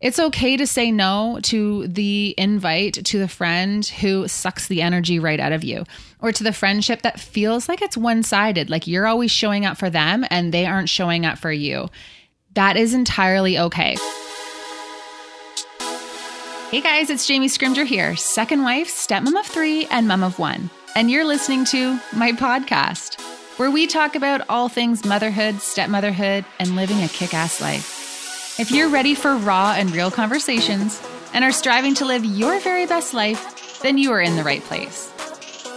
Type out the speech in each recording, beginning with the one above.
It's okay to say no to the invite to the friend who sucks the energy right out of you, or to the friendship that feels like it's one sided, like you're always showing up for them and they aren't showing up for you. That is entirely okay. Hey guys, it's Jamie Scrimgeour here, second wife, stepmom of three, and mom of one. And you're listening to my podcast, where we talk about all things motherhood, stepmotherhood, and living a kick ass life. If you're ready for raw and real conversations and are striving to live your very best life, then you are in the right place.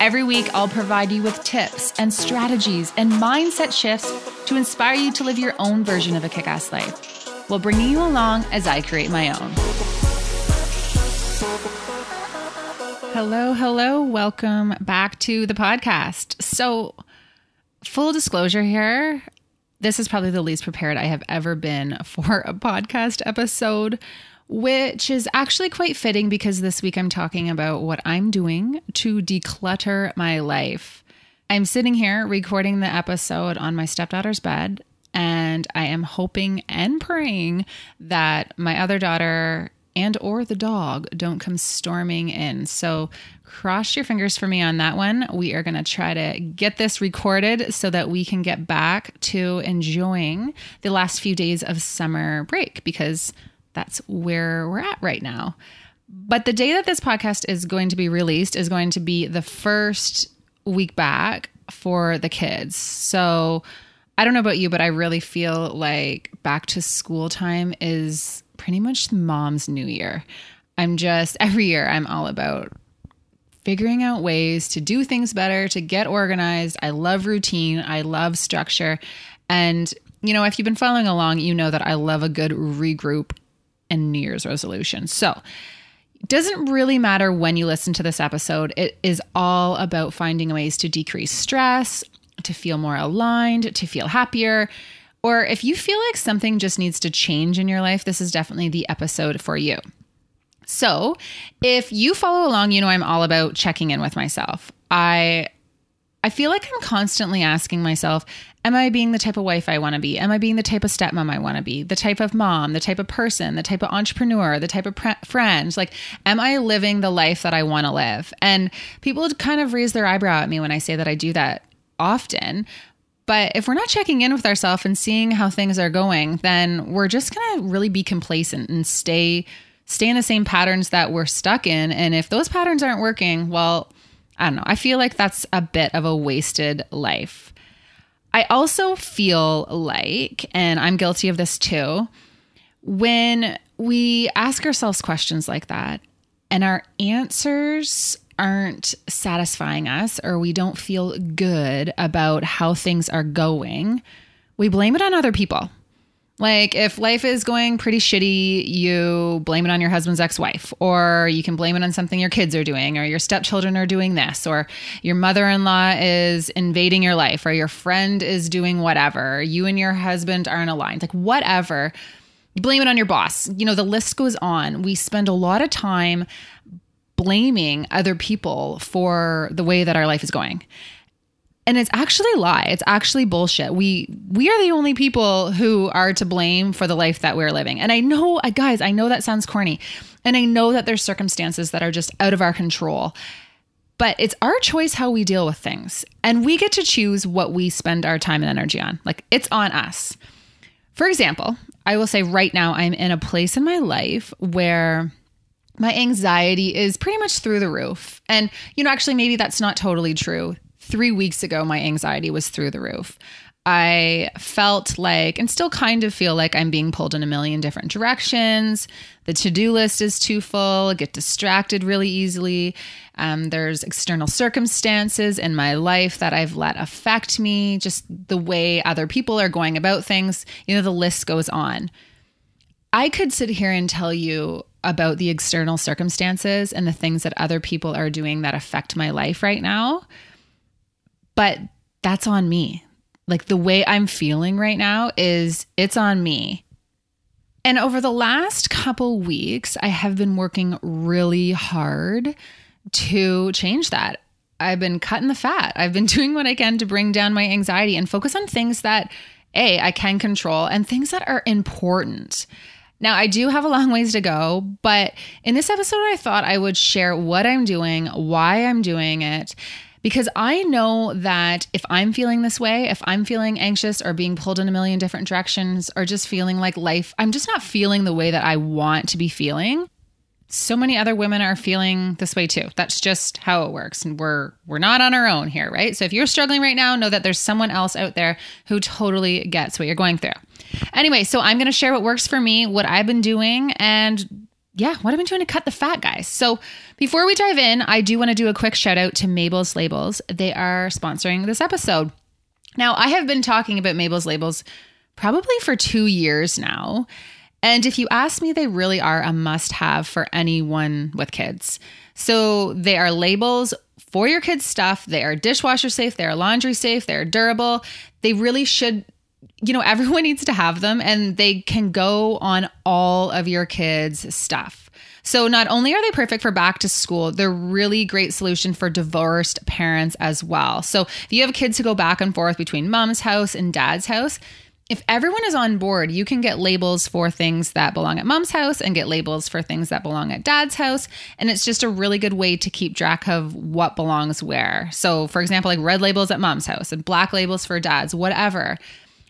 Every week, I'll provide you with tips and strategies and mindset shifts to inspire you to live your own version of a kick ass life while bringing you along as I create my own. Hello, hello. Welcome back to the podcast. So, full disclosure here, this is probably the least prepared I have ever been for a podcast episode, which is actually quite fitting because this week I'm talking about what I'm doing to declutter my life. I'm sitting here recording the episode on my stepdaughter's bed, and I am hoping and praying that my other daughter and or the dog don't come storming in. So cross your fingers for me on that one. We are going to try to get this recorded so that we can get back to enjoying the last few days of summer break because that's where we're at right now. But the day that this podcast is going to be released is going to be the first week back for the kids. So I don't know about you, but I really feel like back to school time is pretty much mom's new year. I'm just every year I'm all about figuring out ways to do things better, to get organized. I love routine, I love structure. And you know, if you've been following along, you know that I love a good regroup and New Year's resolution. So, it doesn't really matter when you listen to this episode. It is all about finding ways to decrease stress, to feel more aligned, to feel happier, or if you feel like something just needs to change in your life, this is definitely the episode for you. So, if you follow along, you know I'm all about checking in with myself. I I feel like I'm constantly asking myself, am I being the type of wife I want to be? Am I being the type of stepmom I want to be? The type of mom, the type of person, the type of entrepreneur, the type of pre- friend? Like, am I living the life that I want to live? And people kind of raise their eyebrow at me when I say that I do that often. But if we're not checking in with ourselves and seeing how things are going, then we're just going to really be complacent and stay stay in the same patterns that we're stuck in. And if those patterns aren't working, well, I don't know. I feel like that's a bit of a wasted life. I also feel like, and I'm guilty of this too, when we ask ourselves questions like that and our answers aren't satisfying us or we don't feel good about how things are going, we blame it on other people. Like if life is going pretty shitty, you blame it on your husband's ex-wife or you can blame it on something your kids are doing or your stepchildren are doing this or your mother-in-law is invading your life or your friend is doing whatever. You and your husband aren't aligned. Like whatever. blame it on your boss. You know, the list goes on. We spend a lot of time blaming other people for the way that our life is going. And it's actually a lie. It's actually bullshit. We we are the only people who are to blame for the life that we're living. And I know, uh, guys, I know that sounds corny. And I know that there's circumstances that are just out of our control. But it's our choice how we deal with things. And we get to choose what we spend our time and energy on. Like it's on us. For example, I will say right now I'm in a place in my life where my anxiety is pretty much through the roof. And, you know, actually, maybe that's not totally true. Three weeks ago, my anxiety was through the roof. I felt like, and still kind of feel like I'm being pulled in a million different directions. The to do list is too full, I get distracted really easily. Um, there's external circumstances in my life that I've let affect me, just the way other people are going about things. You know, the list goes on. I could sit here and tell you about the external circumstances and the things that other people are doing that affect my life right now. But that's on me. Like the way I'm feeling right now is it's on me. And over the last couple weeks, I have been working really hard to change that. I've been cutting the fat. I've been doing what I can to bring down my anxiety and focus on things that A, I can control and things that are important Now, I do have a long ways to go, but in this episode, I thought I would share what I'm doing, why I'm doing it, because I know that if I'm feeling this way, if I'm feeling anxious or being pulled in a million different directions or just feeling like life, I'm just not feeling the way that I want to be feeling. So many other women are feeling this way too. That's just how it works and we're we're not on our own here, right? So if you're struggling right now, know that there's someone else out there who totally gets what you're going through. Anyway, so I'm going to share what works for me, what I've been doing and yeah, what I've been doing to cut the fat, guys. So before we dive in, I do want to do a quick shout out to Mabel's Labels. They are sponsoring this episode. Now, I have been talking about Mabel's Labels probably for two years now. And if you ask me, they really are a must have for anyone with kids. So they are labels for your kids' stuff. They are dishwasher safe, they are laundry safe, they're durable. They really should you know, everyone needs to have them and they can go on all of your kids' stuff. So not only are they perfect for back to school, they're really great solution for divorced parents as well. So if you have kids who go back and forth between mom's house and dad's house, if everyone is on board, you can get labels for things that belong at mom's house and get labels for things that belong at dad's house. And it's just a really good way to keep track of what belongs where. So, for example, like red labels at mom's house and black labels for dad's, whatever.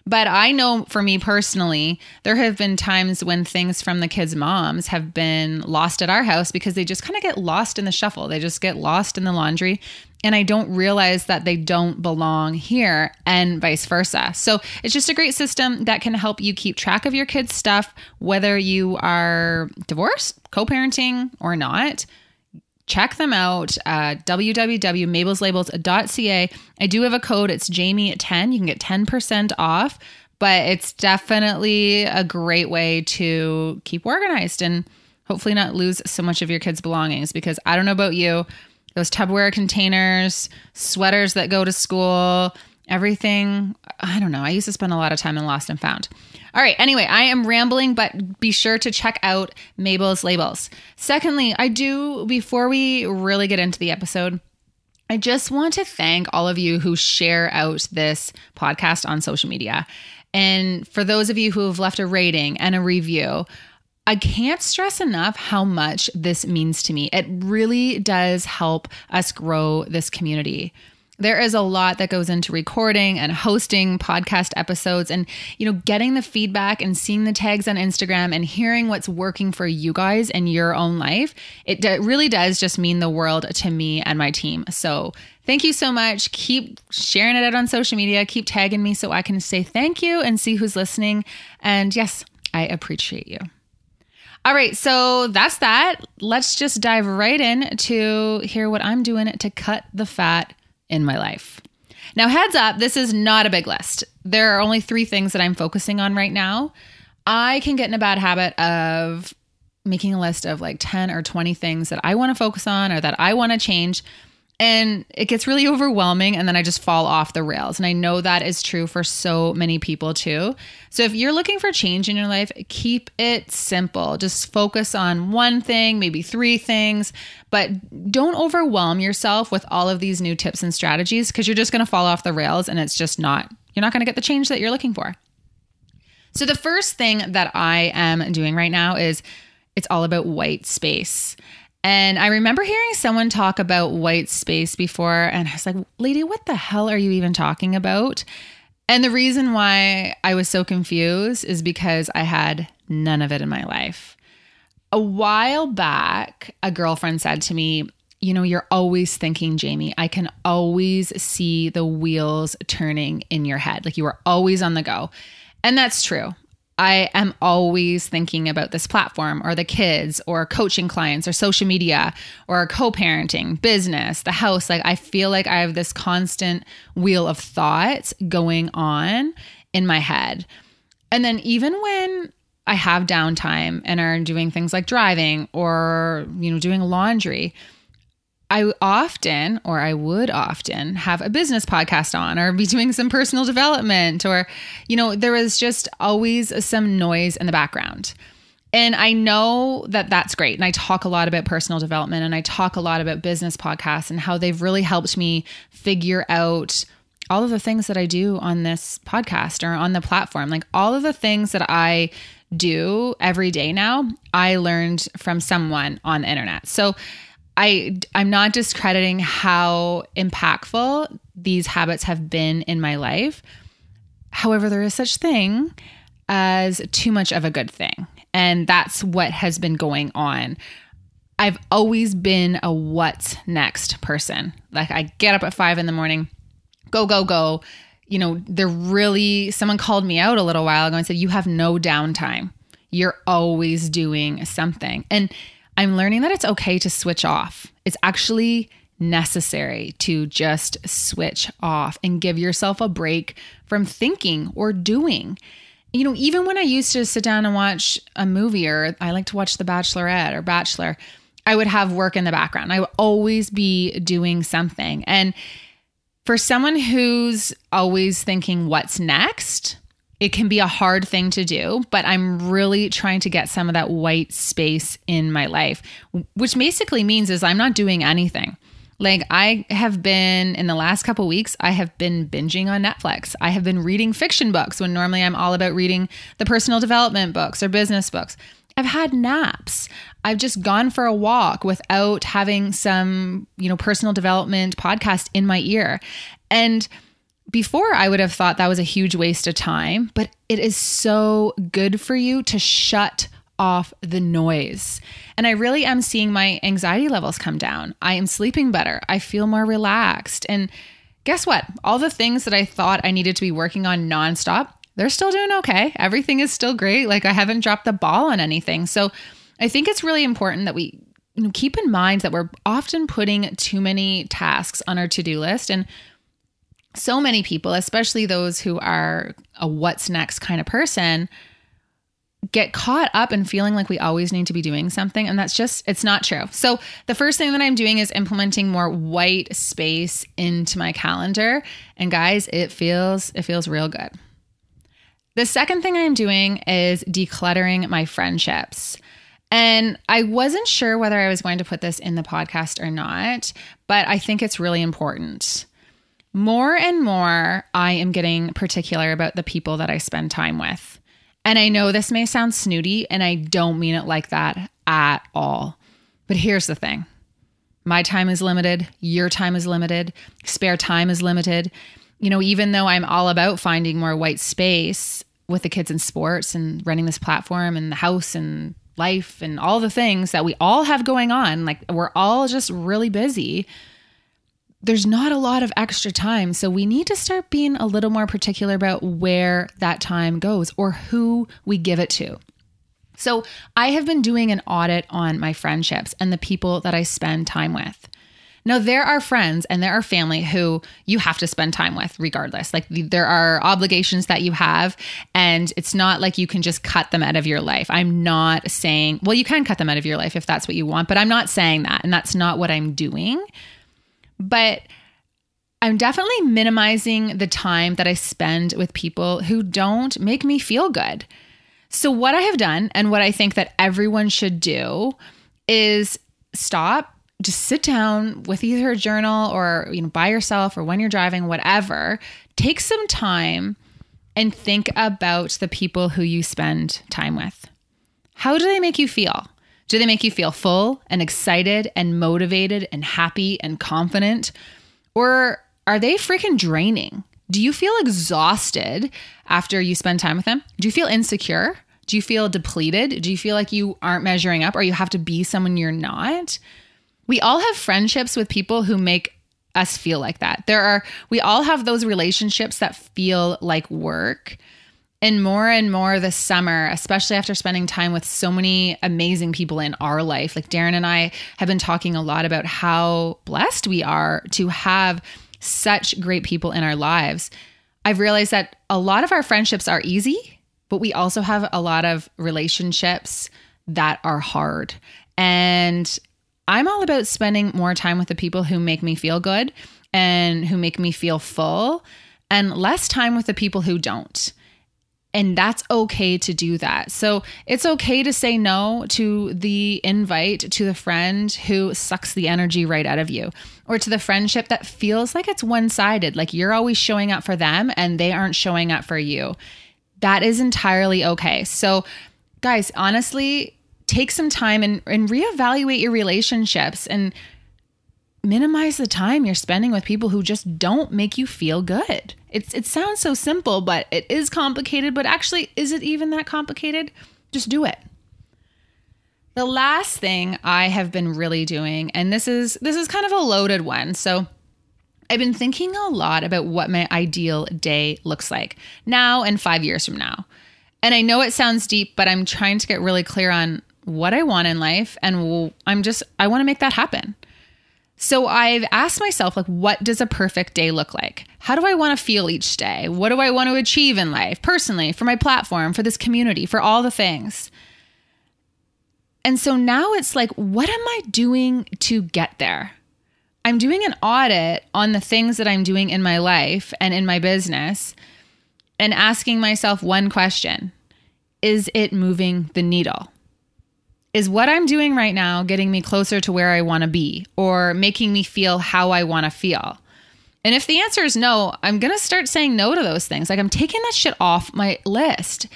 But I know for me personally, there have been times when things from the kids' moms have been lost at our house because they just kind of get lost in the shuffle. They just get lost in the laundry. And I don't realize that they don't belong here and vice versa. So it's just a great system that can help you keep track of your kids' stuff, whether you are divorced, co parenting, or not check them out www.mabelslabels.ca i do have a code. It's jamie 10 you can get 10% off but it's definitely a great way to keep organized and hopefully not lose so much of your kids belongings because i don't know about you those tupperware containers sweaters that go to school everything i don't know i used to spend a lot of time in lost and found all right. Anyway, I am rambling, but be sure to check out Mabel's labels. Secondly, I do, before we really get into the episode, I just want to thank all of you who share out this podcast on social media. And for those of you who have left a rating and a review, I can't stress enough how much this means to me. It really does help us grow this community there is a lot that goes into recording and hosting podcast episodes and you know getting the feedback and seeing the tags on Instagram and hearing what's working for you guys in your own life it d- really does just mean the world to me and my team. So thank you so much. Keep sharing it out on social media. Keep tagging me so I can say thank you and see who's listening. And yes I appreciate you. All right, so that's that. Let's just dive right in to hear what I'm doing to cut the fat in my life. Now, heads up, this is not a big list. There are only three things that I'm focusing on right now. I can get in a bad habit of making a list of like 10 or 20 things that I want to focus on or that I want to change and it gets really overwhelming and then i just fall off the rails. And i know that is true for so many people too. So if you're looking for change in your life keep it simple. Just focus on one thing maybe three things but don't overwhelm yourself with all of these new tips and strategies because you're just going to fall off the rails and it's just not you're not going to get the change that you're looking for. So the first thing that i am doing right now is it's all about white space and I remember hearing someone talk about white space before, and I was like, lady, what the hell are you even talking about? And the reason why I was so confused is because I had none of it in my life. A while back, a girlfriend said to me, You know, you're always thinking, Jamie, I can always see the wheels turning in your head. Like you are always on the go. And that's true. I am always thinking about this platform or the kids or coaching clients or social media or co parenting, business, the house. Like, I feel like I have this constant wheel of thoughts going on in my head. And then, even when I have downtime and are doing things like driving or, you know, doing laundry, I often, or I would often, have a business podcast on or be doing some personal development, or, you know, there was just always some noise in the background. And I know that that's great. And I talk a lot about personal development and I talk a lot about business podcasts and how they've really helped me figure out all of the things that I do on this podcast or on the platform. Like all of the things that I do every day now, I learned from someone on the internet. So I I'm not discrediting how impactful these habits have been in my life. However, there is such thing as too much of a good thing. And that's what has been going on. I've always been a what's next person. Like I get up at five in the morning, go, go, go. You know, they're really, someone called me out a little while ago and said, You have no downtime. You're always doing something. And I'm learning that it's okay to switch off. It's actually necessary to just switch off and give yourself a break from thinking or doing you know, even when I used to sit down and watch a movie or I like to watch The Bachelorette or Bachelor, I would have work in the background. I would always be doing something. And for someone who's always thinking, what's next? It can be a hard thing to do, but I'm really trying to get some of that white space in my life, which basically means is I'm not doing anything. Like I have been in the last couple weeks, I have been binging on Netflix. I have been reading fiction books when normally I'm all about reading the personal development books or business books. I've had naps. I've just gone for a walk without having some, you know, personal development podcast in my ear. And before I would have thought that was a huge waste of time, but it is so good for you to shut off the noise. And I really am seeing my anxiety levels come down. I am sleeping better. I feel more relaxed. And guess what? All the things that I thought I needed to be working on nonstop, they're still doing okay. Everything is still great. Like I haven't dropped the ball on anything. So I think it's really important that we keep in mind that we're often putting too many tasks on our to-do list and so many people, especially those who are a what's next kind of person, get caught up in feeling like we always need to be doing something and that's just it's not true. So the first thing that I'm doing is implementing more white space into my calendar and guys, it feels it feels real good. The second thing I'm doing is decluttering my friendships. And I wasn't sure whether I was going to put this in the podcast or not, but I think it's really important. More and more, I am getting particular about the people that I spend time with. And I know this may sound snooty, and I don't mean it like that at all. But here's the thing my time is limited, your time is limited, spare time is limited. You know, even though I'm all about finding more white space with the kids in sports and running this platform and the house and life and all the things that we all have going on, like we're all just really busy there's not a lot of extra time. So we need to start being a little more particular about where that time goes or who we give it to. So I have been doing an audit on my friendships and the people that I spend time with. Now, there are friends and there are family who you have to spend time with regardless. Like, there are obligations that you have, and it's not like you can just cut them out of your life. I'm not saying, well, you can cut them out of your life if that's what you want, but I'm not saying that. And that's not what I'm doing. But I'm definitely minimizing the time that I spend with people who don't make me feel good. So, what I have done and what I think that everyone should do is stop, just sit down with either a journal or, you know, by yourself or when you're driving, whatever. Take some time and think about the people who you spend time with. How do they make you feel? Do they make you feel full and excited and motivated and happy and confident? Or are they freaking draining? Do you feel exhausted after you spend time with them? Do you feel insecure? Do you feel depleted? Do you feel like you aren't measuring up or you have to be someone you're not? We all have friendships with people who make us feel like that. There are, we all have those relationships that feel like work. And more and more this summer, especially after spending time with so many amazing people in our life, like Darren and I have been talking a lot about how blessed we are to have such great people in our lives. I've realized that a lot of our friendships are easy, but we also have a lot of relationships that are hard. And I'm all about spending more time with the people who make me feel good and who make me feel full, and less time with the people who don't. And that's okay to do that. So it's okay to say no to the invite to the friend who sucks the energy right out of you, or to the friendship that feels like it's one sided, like you're always showing up for them and they aren't showing up for you. That is entirely okay. So guys, honestly, take some time and, and reevaluate your relationships and minimize the time you're spending with people who just don't make you feel good. It's it sounds so simple, but it is complicated, but actually is it even that complicated? Just do it. The last thing I have been really doing and this is this is kind of a loaded one. So I've been thinking a lot about what my ideal day looks like now and 5 years from now. And I know it sounds deep, but I'm trying to get really clear on what I want in life and I'm just I want to make that happen. So I've asked myself, like, what does a perfect day look like? How do I want to feel each day? What do I want to achieve in life, personally, for my platform, for this community, for all the things? And so now it's like, what am I doing to get there? I'm doing an audit on the things that I'm doing in my life and in my business and asking myself one question Is it moving the needle? Is what I'm doing right now getting me closer to where I want to be or making me feel how I want to feel? And if the answer is no, I'm going to start saying no to those things. Like I'm taking that shit off my list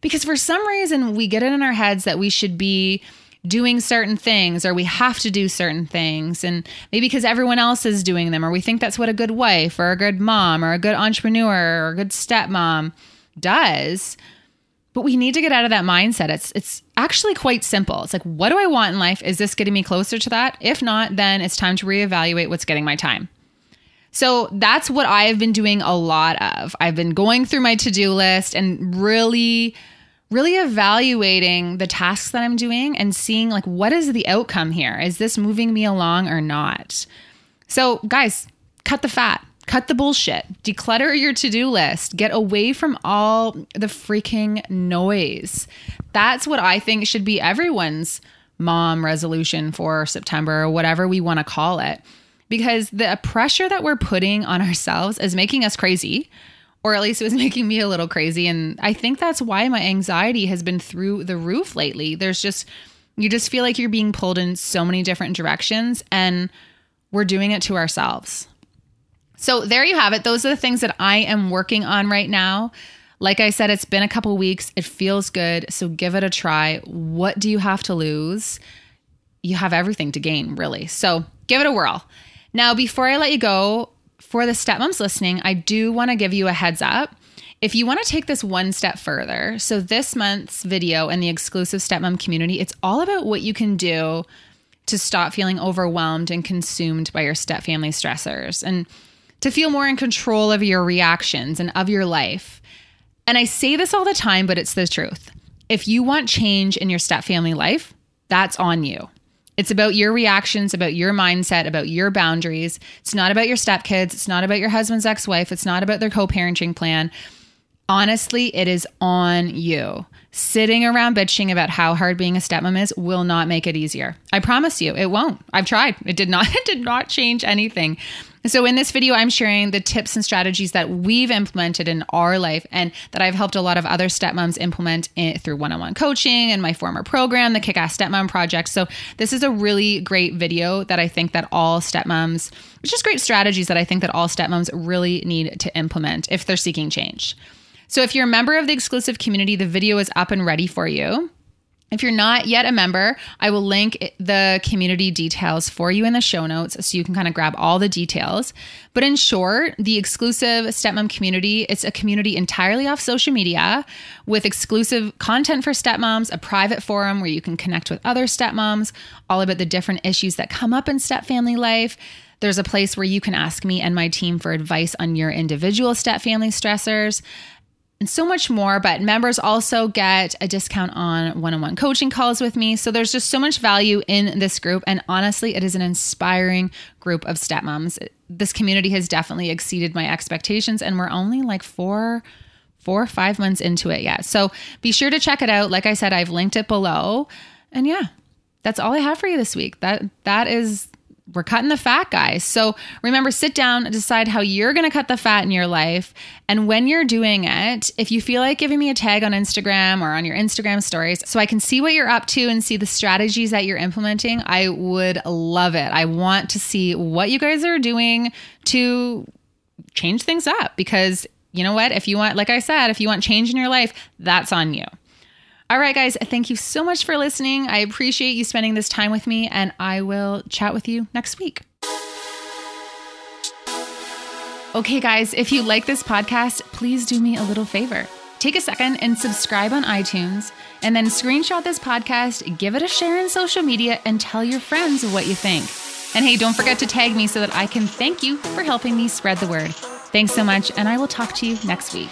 because for some reason we get it in our heads that we should be doing certain things or we have to do certain things and maybe because everyone else is doing them or we think that's what a good wife or a good mom or a good entrepreneur or a good stepmom does but we need to get out of that mindset. It's it's actually quite simple. It's like, what do I want in life? Is this getting me closer to that? If not, then it's time to reevaluate what's getting my time. So that's what I have been doing a lot of. I've been going through my to-do list and really really evaluating the tasks that I'm doing and seeing like what is the outcome here? Is this moving me along or not? So, guys, cut the fat Cut the bullshit. Declutter your to do list. Get away from all the freaking noise. That's what I think should be everyone's mom resolution for September or whatever we want to call it. Because the pressure that we're putting on ourselves is making us crazy, or at least it was making me a little crazy. And I think that's why my anxiety has been through the roof lately. There's just, you just feel like you're being pulled in so many different directions, and we're doing it to ourselves. So there you have it. Those are the things that I am working on right now. Like I said, it's been a couple weeks. It feels good. So give it a try. What do you have to lose? You have everything to gain, really. So give it a whirl. Now, before I let you go, for the stepmoms listening, I do want to give you a heads up. If you want to take this one step further, so this month's video and the exclusive stepmom community, it's all about what you can do to stop feeling overwhelmed and consumed by your stepfamily stressors. And to feel more in control of your reactions and of your life. And I say this all the time, but it's the truth. If you want change in your step family life, that's on you. It's about your reactions, about your mindset, about your boundaries. It's not about your stepkids. It's not about your husband's ex wife. It's not about their co parenting plan. Honestly, it is on you. Sitting around bitching about how hard being a stepmom is will not make it easier. I promise you, it won't. I've tried. It did not it did not change anything. So, in this video, I'm sharing the tips and strategies that we've implemented in our life and that I've helped a lot of other stepmoms implement through one on one coaching and my former program, the Kick Ass Stepmom Project. So, this is a really great video that I think that all stepmoms, it's just great strategies that I think that all stepmoms really need to implement if they're seeking change. So, if you're a member of the exclusive community, the video is up and ready for you. If you're not yet a member, I will link the community details for you in the show notes so you can kind of grab all the details. But in short, the exclusive stepmom community, it's a community entirely off social media with exclusive content for stepmoms, a private forum where you can connect with other stepmoms, all about the different issues that come up in step family life. There's a place where you can ask me and my team for advice on your individual step family stressors and so much more. But members also get a discount on one on one coaching calls with me. So there's just so much value in this group. And honestly, it is an inspiring group of stepmoms. This community has definitely exceeded my expectations, and we're only like four four or five months into it yet. So be sure to check it out. Like I said, I've linked it below. And yeah, that's all I have for you this week. That that is we're cutting the fat, guys. So remember, sit down and decide how you're going to cut the fat in your life. And when you're doing it, if you feel like giving me a tag on Instagram or on your Instagram stories so I can see what you're up to and see the strategies that you're implementing, I would love it. I want to see what you guys are doing to change things up because you know what? If you want, like I said, if you want change in your life, that's on you. All right, guys, thank you so much for listening. I appreciate you spending this time with me, and I will chat with you next week. Okay, guys, if you like this podcast, please do me a little favor. Take a second and subscribe on iTunes, and then screenshot this podcast, give it a share in social media, and tell your friends what you think. And hey, don't forget to tag me so that I can thank you for helping me spread the word. Thanks so much, and I will talk to you next week.